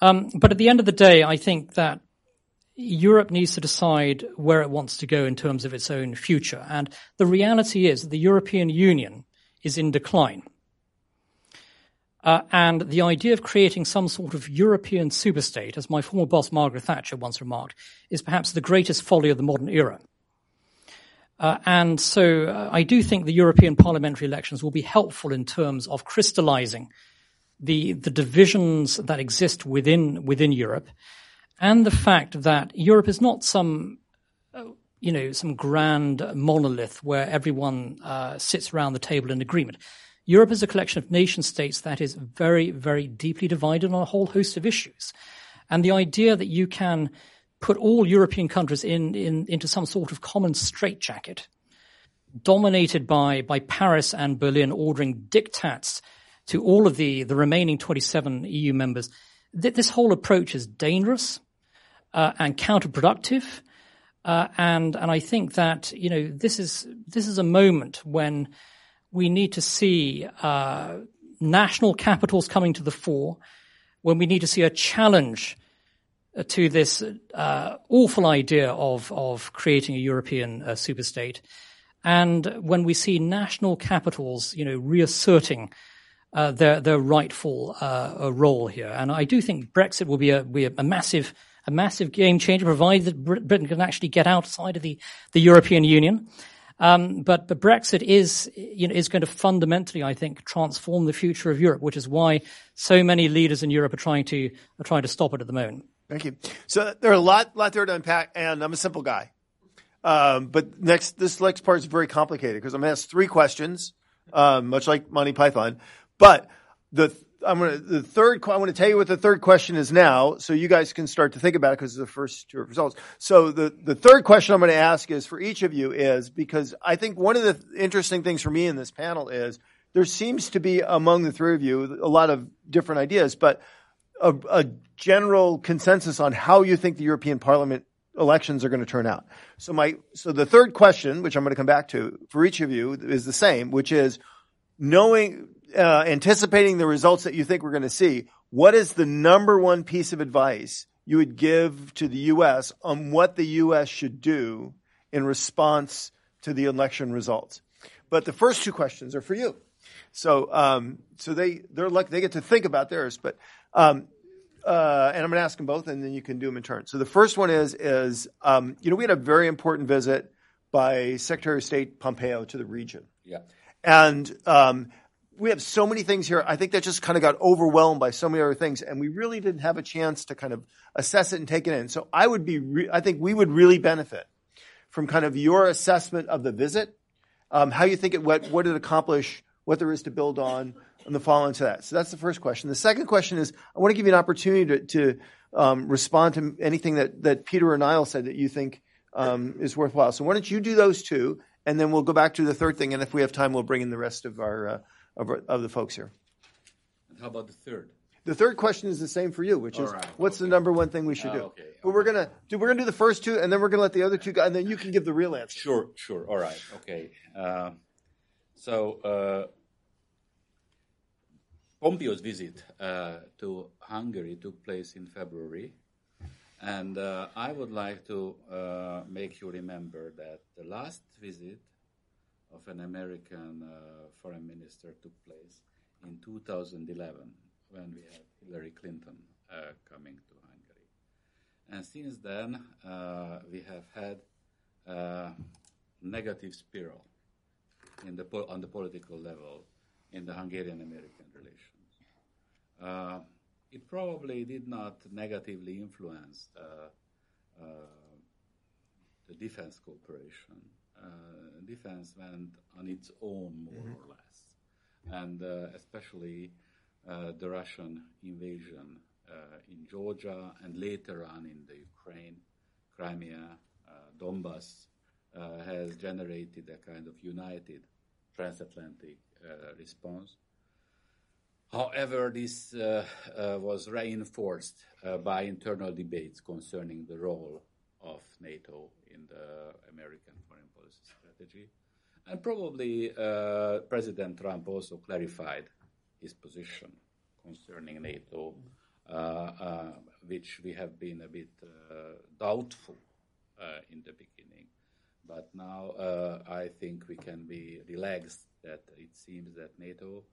Um, but at the end of the day, I think that Europe needs to decide where it wants to go in terms of its own future. And the reality is that the European Union is in decline. Uh, and the idea of creating some sort of European superstate, as my former boss Margaret Thatcher once remarked, is perhaps the greatest folly of the modern era. Uh, and so uh, I do think the European parliamentary elections will be helpful in terms of crystallizing the, the divisions that exist within, within Europe and the fact that Europe is not some, uh, you know, some grand monolith where everyone uh, sits around the table in agreement. Europe is a collection of nation states that is very, very deeply divided on a whole host of issues. And the idea that you can put all European countries in, in into some sort of common straitjacket, dominated by, by Paris and Berlin ordering diktats to all of the, the remaining 27 EU members, th- this whole approach is dangerous uh, and counterproductive. Uh, and and I think that you know this is this is a moment when we need to see uh, national capitals coming to the fore, when we need to see a challenge uh, to this uh, awful idea of, of creating a European uh, superstate, and when we see national capitals, you know, reasserting uh, their their rightful uh, role here. And I do think Brexit will be a, be a massive a massive game changer, provided that Britain can actually get outside of the, the European Union. Um, but, but Brexit is, you know, is going to fundamentally, I think, transform the future of Europe, which is why so many leaders in Europe are trying to, are trying to stop it at the moment. Thank you. So there are a lot, lot there to unpack, and I'm a simple guy. Um, but next, this next part is very complicated because I'm going to ask three questions, um, much like Monty Python. But the I'm to the third. I want to tell you what the third question is now, so you guys can start to think about it because the first two results. So the the third question I'm going to ask is for each of you is because I think one of the interesting things for me in this panel is there seems to be among the three of you a lot of different ideas, but a, a general consensus on how you think the European Parliament elections are going to turn out. So my so the third question, which I'm going to come back to for each of you, is the same, which is knowing uh, anticipating the results that you think we're going to see. What is the number one piece of advice you would give to the U.S. on what the U.S. should do in response to the election results? But the first two questions are for you. So, um, so they they're like they get to think about theirs. But um, uh, and I'm going to ask them both, and then you can do them in turn. So the first one is is um, you know we had a very important visit by Secretary of State Pompeo to the region. Yeah. And um, we have so many things here. I think that just kind of got overwhelmed by so many other things, and we really didn't have a chance to kind of assess it and take it in. So I would be, re- I think we would really benefit from kind of your assessment of the visit, um, how you think it, what, what it accomplished, what there is to build on, and the follow-on to that. So that's the first question. The second question is, I want to give you an opportunity to, to um, respond to anything that, that Peter or Nile said that you think um, is worthwhile. So why don't you do those two, and then we'll go back to the third thing, and if we have time, we'll bring in the rest of our uh, of, of, the folks here. And how about the third? The third question is the same for you, which is right, what's okay. the number one thing we should Uh, do? okay, But we're gonna do we're gonna do the first two, and then we're gonna let the other two go, and then you can give the real answer. Sure, sure. All right. Okay. Uh, so uh, Pompeo's visit uh, to Hungary took place in February, and uh, I would like to uh, make you remember that the last visit of an American uh, foreign minister took place in 2011 when we had Hillary Clinton uh, coming to Hungary. And since then, uh, we have had a negative spiral the po- on the political level in the Hungarian-American relations. Uh, it probably did not negatively influence uh, uh, the defense cooperation. Uh, defense went on its own, more or less, and uh, especially uh, the Russian invasion uh, in Georgia and later on in the Ukraine, Crimea, uh, Donbass uh, has generated a kind of united transatlantic uh, response. However, this uh, uh, was reinforced uh, by internal debates concerning the role of NATO in the American strategy. And probably uh, President Trump also clarified his position concerning NATO, uh, uh, which we have been a bit uh, doubtful uh, in the beginning. But now uh, I think we can be relaxed that it seems that NATO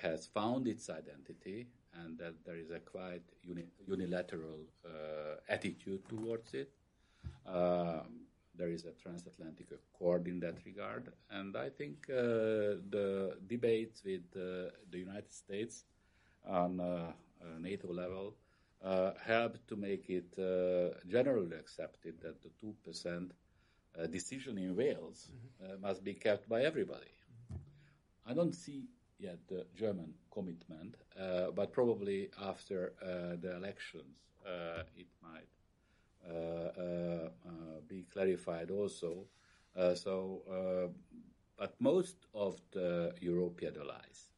has found its identity and that there is a quite uni- unilateral attitude towards it. Um, there is a transatlantic accord in that regard, and I think uh, the debates with uh, the United States on uh, uh, NATO level uh, helped to make it uh, generally accepted that the two percent uh, decision in Wales uh, must be kept by everybody. I don't see yet the German commitment, uh, but probably after uh, the elections, uh, it might be clarified also. Uh, so, uh, but most of the European allies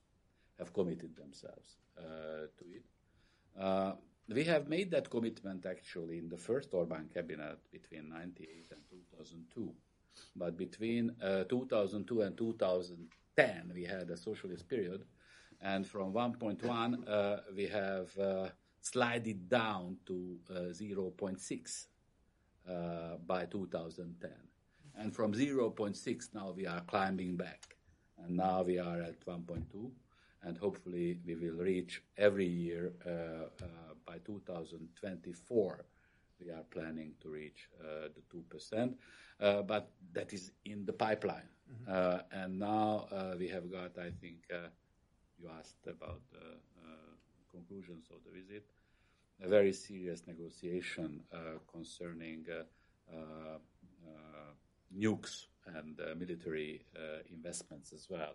have committed themselves uh, to it. Uh, we have made that commitment actually in the first Orban cabinet between 98 and 2002. But between uh, 2002 and 2010, we had a socialist period. And from 1.1, uh, we have uh, it down to uh, 0.6 uh, by 2010. And from 0.6, now we are climbing back. And now we are at 1.2 and hopefully we will reach every year uh, uh, by 2024. We are planning to reach uh, the two percent, uh, but that is in the pipeline. Uh, and now uh, we have got, I think, uh, you asked about the uh, conclusions of the visit. a very serious negotiation uh, concerning uh, uh, nukes and military investments as well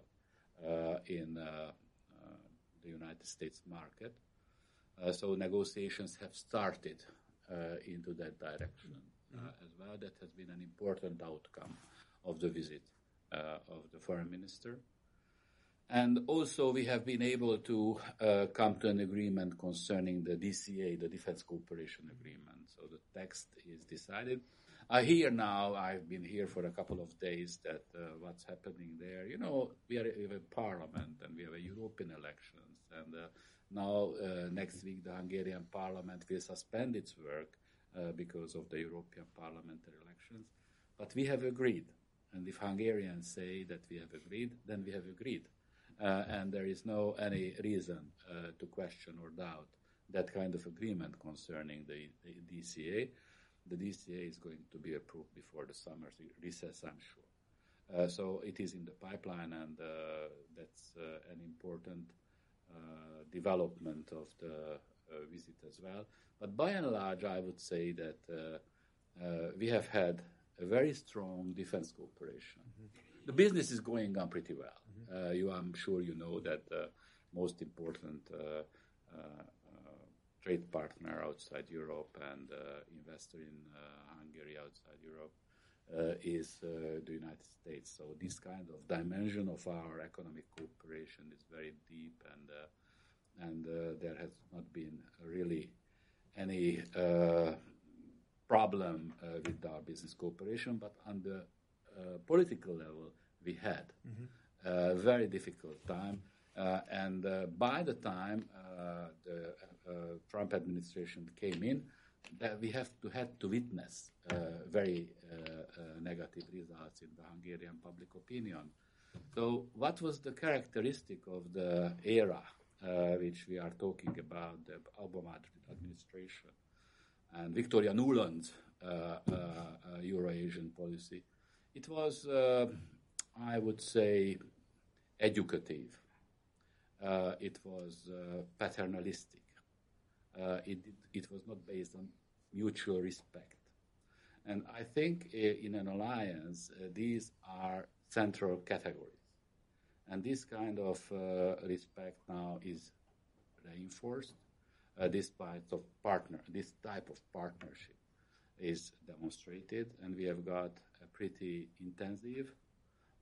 in the United States market. so negotiations have started into that direction mm-hmm. as well. That has been an important outcome of the visit of the foreign minister. And also, we have been able to uh, come to an agreement concerning the DCA, the Defense Cooperation Agreement. So the text is decided. I hear now, I've been here for a couple of days, that uh, what's happening there, you know, we, are, we have a parliament and we have a European elections. And uh, now, uh, next week, the Hungarian parliament will suspend its work uh, because of the European parliamentary elections. But we have agreed. And if Hungarians say that we have agreed, then we have agreed. Uh, and there is no any reason uh, to question or doubt that kind of agreement concerning the, the, DCA. The DCA is going to be approved before the summer recess, I'm sure. Uh, so it is in the pipeline, and uh, that's uh, an important uh, development of the visit as well. But by and large, I would say that we have had a very strong defense cooperation. Mm-hmm the business is going on pretty well. Uh, you, I'm sure you know that the most important uh, uh, trade partner outside Europe and investor in Hungary outside Europe uh, is uh, the United States. So this kind of dimension of our economic cooperation is very deep, and uh, and there has not been really any problem with our business cooperation. But on the uh, political level, we had mm-hmm. Very difficult time. Uh, and uh, by the time the Trump administration came in, we have to had to witness very negative results in the Hungarian public opinion. So, what was the characteristic of the era uh, which we are talking about, the Obama administration and Victoria Nuland's uh, uh, Euro-Asian policy? It was, uh, I would say, educative. Uh, it was uh, paternalistic. Uh, it, it was not based on mutual respect. And I think uh, in an alliance, uh, these are central categories. And this kind of respect now is reinforced. of partner, this type of partnership is demonstrated, and we have got a pretty intensive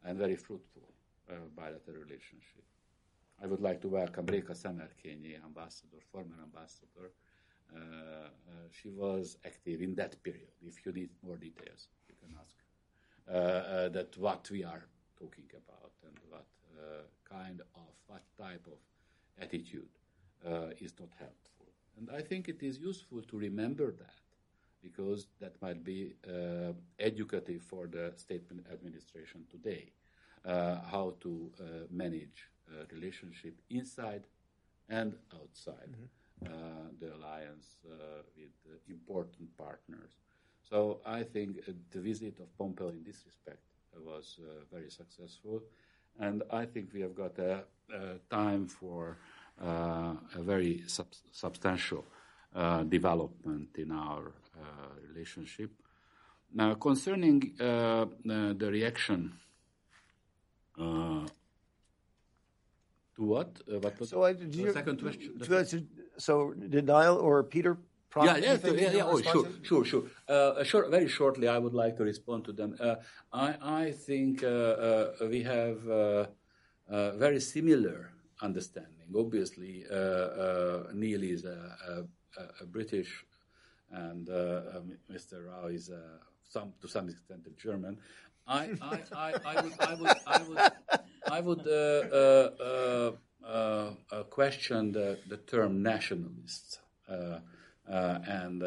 and very fruitful bilateral relationship. I would like to welcome Reka Szemerkényi, ambassador, former ambassador. Uh, uh, she was active in that period. If you need more details, you can ask uh, uh, that what we are talking about and what uh, kind of, what type of attitude is not helpful. And I think it is useful to remember that because that might be educative for the state administration today, how to uh, manage relationship inside and outside mm-hmm. the alliance with important partners. So I think the visit of Pompeo in this respect was very successful, and I think we have got a, a time for uh, a very sub- substantial uh, development in our uh, relationship. Now, concerning uh, the reaction to what? what was so I, the you, second question? So did Nile or Peter yeah, yeah, yeah, yeah. Oh, sure, sure, sure. Uh, short, very shortly, I would like to respond to them. Uh, I, I think uh, uh we have a very similar understanding. Obviously, Nile is a, a, a British and uh, Mr. Rough is uh, some to some extent a German. I, I, I, I would I would I would I would uh, uh, uh, uh question the, the term nationalist, uh, uh, and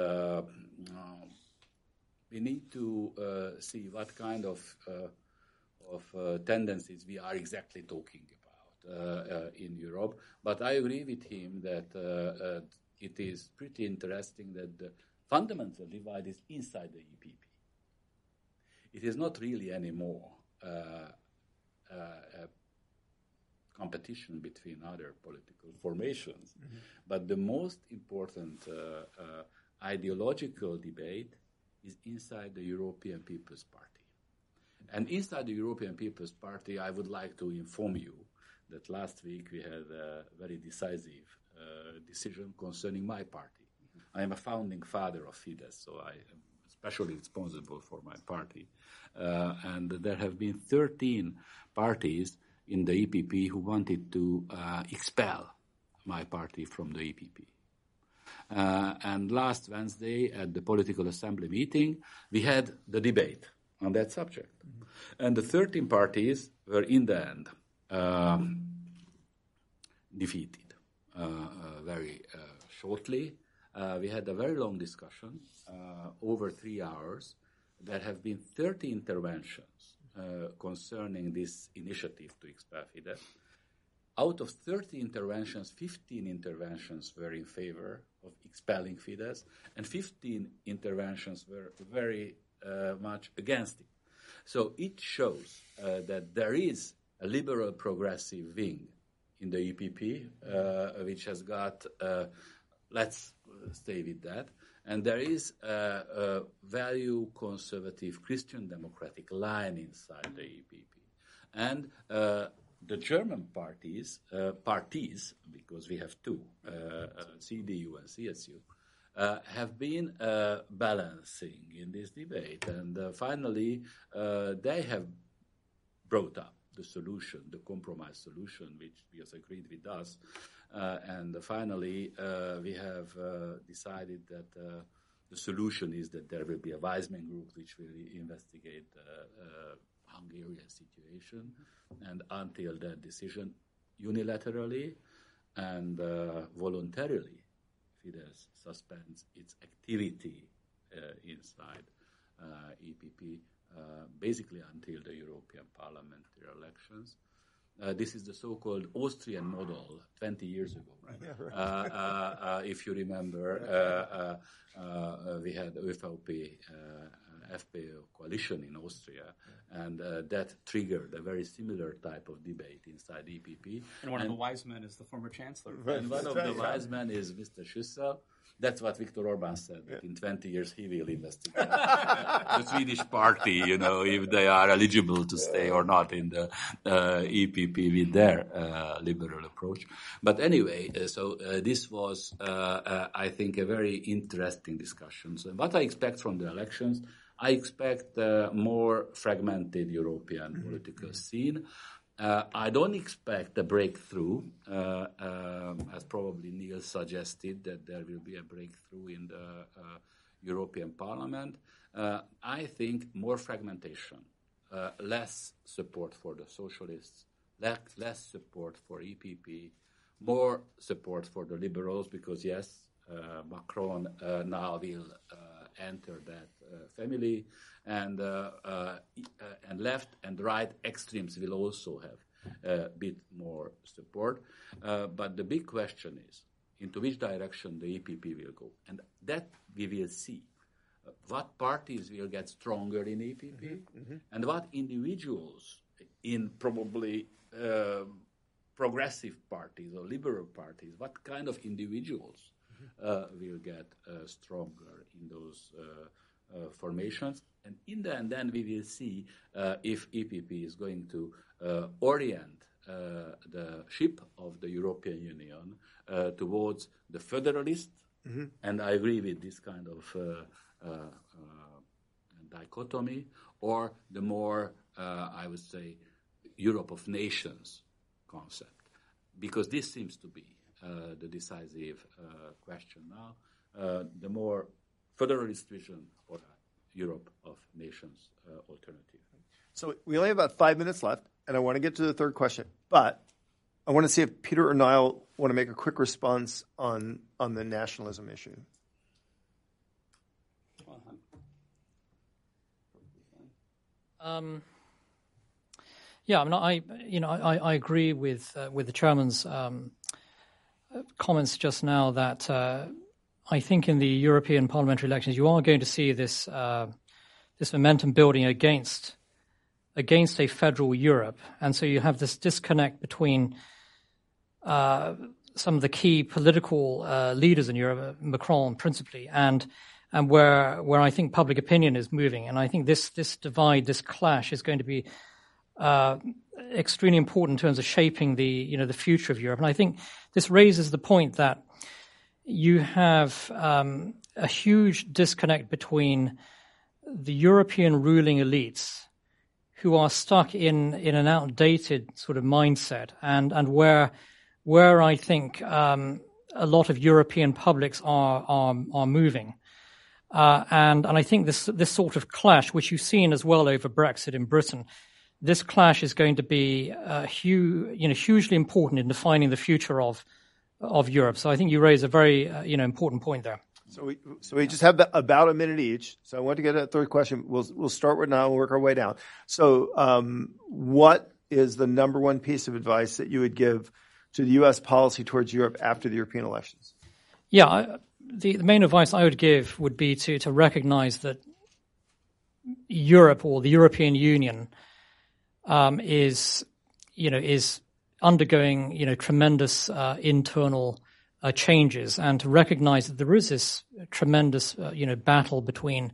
we need to see what kind of of tendencies we are exactly talking about in Europe. But I agree with him that it is pretty interesting that the fundamental divide is inside the EPP. It is not really anymore uh, uh, a competition between other political formations. Mm-hmm. But the most important uh, uh, ideological debate is inside the European People's Party. And inside the European People's Party, I would like to inform you that last week we had a very decisive uh, decision concerning my party. I am a founding father of Fidesz, so I am especially responsible for my party. Uh, and there have been 13 parties in the EPP who wanted to uh, expel my party from the EPP. Uh, and last Wednesday at the political assembly meeting, we had the debate on that subject. Mm-hmm. And the 13 parties were in the end um, defeated uh, uh, very uh, we had a very long discussion over three hours. There have been 30 interventions concerning this initiative to expel Fidesz out of 30 interventions, 15 interventions were in favor of expelling Fidesz, and 15 interventions were very uh, much against it. So it shows uh, that there is a liberal progressive wing in the EPP, uh, which has got, uh, let's stay with that, and there is a, a value conservative Christian democratic line inside the EPP. And uh, the German parties, uh, parties, because we have two, uh, uh CDU and CSU, uh, have been uh, balancing in this debate. And finally, they have brought up the solution, the compromise solution, which was agreed with us. and finally, we have decided that the solution is that there will be a wise men group which will investigate the Hungarian situation, and until that decision, unilaterally and uh, voluntarily, Fidesz suspends its activity uh, inside uh, EPP, uh, basically until the European parliamentary elections. Uh, this is the so-called Austrian model 20 years ago. Right. Uh, uh, uh if you remember, we had ÖVP FPÖ coalition in Austria, and uh, that triggered a very similar type of debate inside EPP. And one and, of the wise men is the former chancellor. And one of the wise men is Mr. Schüssel. That's what Viktor Orban said. Yeah. In 20 years, he will investigate the Swedish party, you know, if they are eligible to stay or not in the uh, EPP with their uh, liberal approach. But anyway, uh, so uh, this was, uh, uh, I think, a very interesting discussion. So what I expect from the elections I expect a more fragmented European mm-hmm. political scene. Uh, I don't expect a breakthrough, uh, um, as probably Nile suggested, that there will be a breakthrough in the uh, European Parliament. Uh, I think more fragmentation, uh, less support for the socialists, less, less support for EPP, more support for the liberals, because yes, Macron now will enter that family, and uh, uh, and left and right extremes will also have a bit more support. but the big question is into which direction the EPP will go, and that we will see. what parties will get stronger in EPP, mm-hmm, mm-hmm. and what individuals in probably uh, progressive parties or liberal parties, what kind of individuals uh, will get uh, stronger in those uh, formations. And in the end, then we will see if EPP is going to orient uh, the ship of the European Union uh, towards the federalist, mm-hmm. and I agree with this kind of uh, dichotomy, or the more, I would say, Europe of nations concept, because this seems to be uh, the decisive uh, question now. Uh, the more federalist vision or Europe of nations alternative. So we only have about five minutes left, and I want to get to the third question, but I want to see if Peter or Nile want to make a quick response on on the nationalism issue. Um, yeah, I mean, I you know I, I agree with uh, with the chairman's um, comments just now that uh, I think in the European parliamentary elections you are going to see this uh, this momentum building against against a federal Europe. And so you have this disconnect between uh, some of the key political uh, leaders in Europe, Macron principally, and and where where I think public opinion is moving. And I think this this divide, this clash, is going to be uh, extremely important in terms of shaping the you know the future of Europe. And I think this raises the point that you have um, a huge disconnect between the European ruling elites who are stuck in in an outdated sort of mindset and and where where I think um, a lot of European publics are are, are moving. Uh, and and I think this this sort of clash, which you've seen as well over Brexit in Britain, this clash is going to be uh, hu- you know hugely important in defining the future of of Europe. So I think you raise a very uh, you know important point there. So we so we just have about a minute each. So I want to get a third question. We'll we'll start with now and work our way down. So um, what is the number one piece of advice that you would give to the U.S. policy towards Europe after the European elections? Yeah, the, the main advice I would give would be to to recognize that Europe or the European Union um, is you know is undergoing you know tremendous uh, internal uh, changes, and to recognize that there is this tremendous uh, you know battle between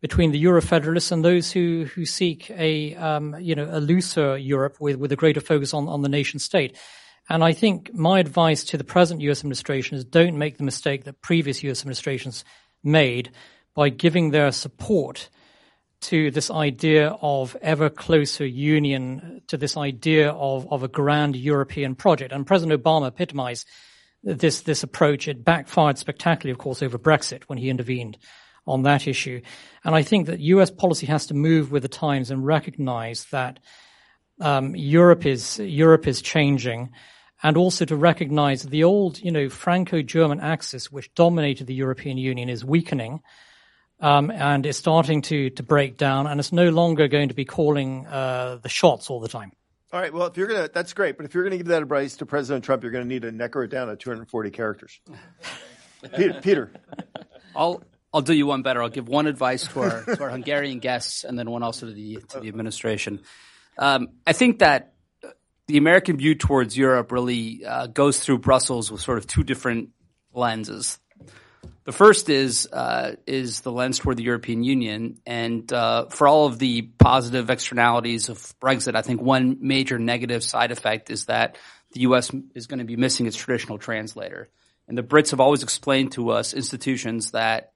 between the Eurofederalists and those who who seek a um, you know a looser Europe with with a greater focus on on the nation state. And I think my advice to the present U.S. administration is don't make the mistake that previous U.S. administrations made by giving their support to this idea of ever closer union, to this idea of, of a grand European project. And President Obama epitomized this, this approach. It backfired spectacularly, of course, over Brexit when he intervened on that issue. And I think that US policy has to move with the times and recognize that um, Europe is Europe is changing, and also to recognize the old, you know, Franco-German axis, which dominated the European Union, is weakening, um, and it's starting to to break down, and it's no longer going to be calling uh, the shots all the time. All right. Well, if you're gonna, that's great. But if you're gonna give that advice to President Trump, you're gonna need to necker it down to 240 characters. Peter, Peter. I'll I'll do you one better. I'll give one advice to our to our Hungarian guests, and then one also to the to the administration. Um, I think that the American view towards Europe really uh, goes through Brussels with sort of two different lenses. The first is uh, is the lens toward the European Union, and uh, for all of the positive externalities of Brexit, I think one major negative side effect is that the U.S. is going to be missing its traditional translator. And the Brits have always explained to us institutions that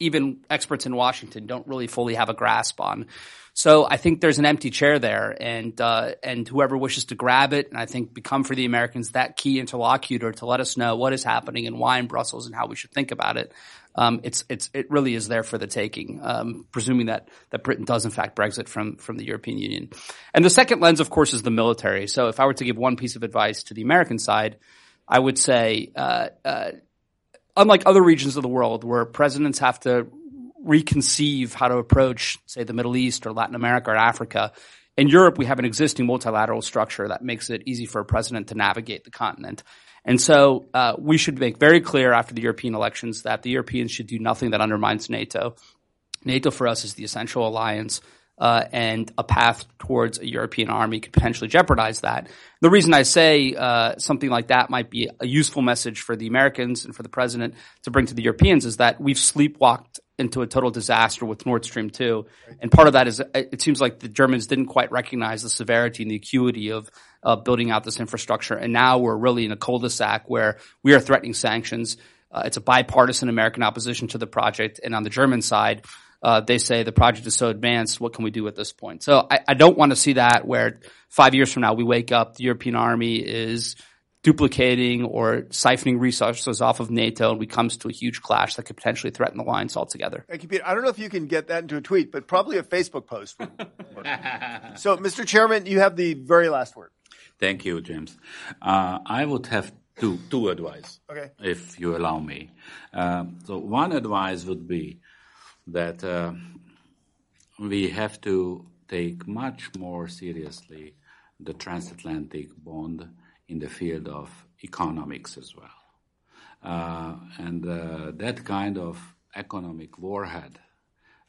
even experts in Washington don't really fully have a grasp on. So I think there's an empty chair there, and uh, and whoever wishes to grab it, and I think become for the Americans that key interlocutor to let us know what is happening and why in Brussels and how we should think about it. Um, it's it's it really is there for the taking, um, presuming that that Britain does in fact Brexit from from the European Union. And the second lens, of course, is the military. So if I were to give one piece of advice to the American side, I would say. Uh, uh, unlike other regions of the world where presidents have to reconceive how to approach, say, the Middle East or Latin America or Africa. In Europe, we have an existing multilateral structure that makes it easy for a president to navigate the continent. And so uh, we should make very clear after the European elections that the Europeans should do nothing that undermines NATO. NATO for us is the essential alliance. Uh, and a path towards a European army could potentially jeopardize that. The reason I say uh, something like that might be a useful message for the Americans and for the president to bring to the Europeans is that we've sleepwalked into a total disaster with Nord Stream 2. And part of that is it seems like the Germans didn't quite recognize the severity and the acuity of uh, building out this infrastructure. And now we're really in a cul-de-sac where we are threatening sanctions. Uh, it's a bipartisan American opposition to the project. And on the German side, uh, they say the project is so advanced. What can we do at this point? So I, I don't want to see that where five years from now we wake up, the European army is – duplicating or siphoning resources off of NATO and we comes to a huge clash that could potentially threaten the alliance altogether. Thank you, Peter. I don't know if you can get that into a tweet, but probably a Facebook post. so, Mr. Chairman, you have the very last word. Thank you, James. Uh, I would have two, two advice, okay. if you allow me. Uh, so one advice would be that uh, we have to take much more seriously the transatlantic bond in the field of economics as well. Uh, and uh, that kind of economic warhead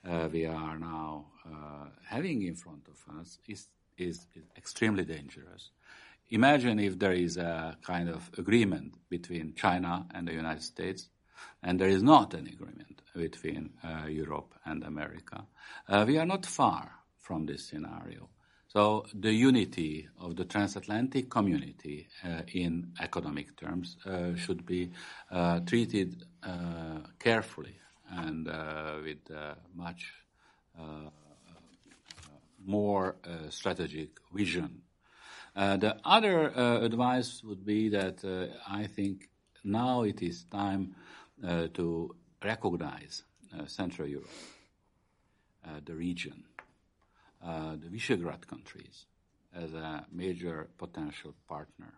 uh, we are now uh, having in front of us is, is, is extremely dangerous. Imagine if there is a kind of agreement between China and the United States, and there is not an agreement between uh, Europe and America. Uh, we are not far from this scenario. So the unity of the transatlantic community uh, in economic terms uh, should be uh, treated uh, carefully and with much more strategic vision. the other advice would be that I think now it is time to recognize Central Europe, the region, uh, the Visegrad countries as a major potential partner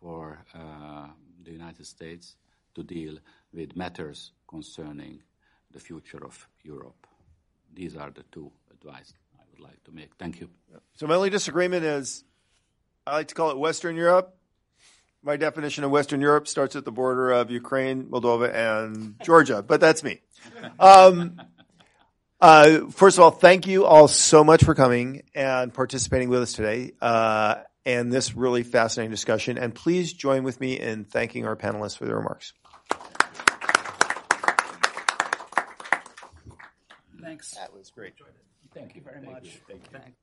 for uh, the United States to deal with matters concerning the future of Europe. These are the two advice I would like to make. Thank you. So my only disagreement is I like to call it Western Europe. My definition of Western Europe starts at the border of Ukraine, Moldova, and Georgia, but that's me. Um, uh, first of all, thank you all so much for coming and participating with us today uh, and this really fascinating discussion. And please join with me in thanking our panelists for their remarks. Thanks. That was great. Thank you very much. Thank you.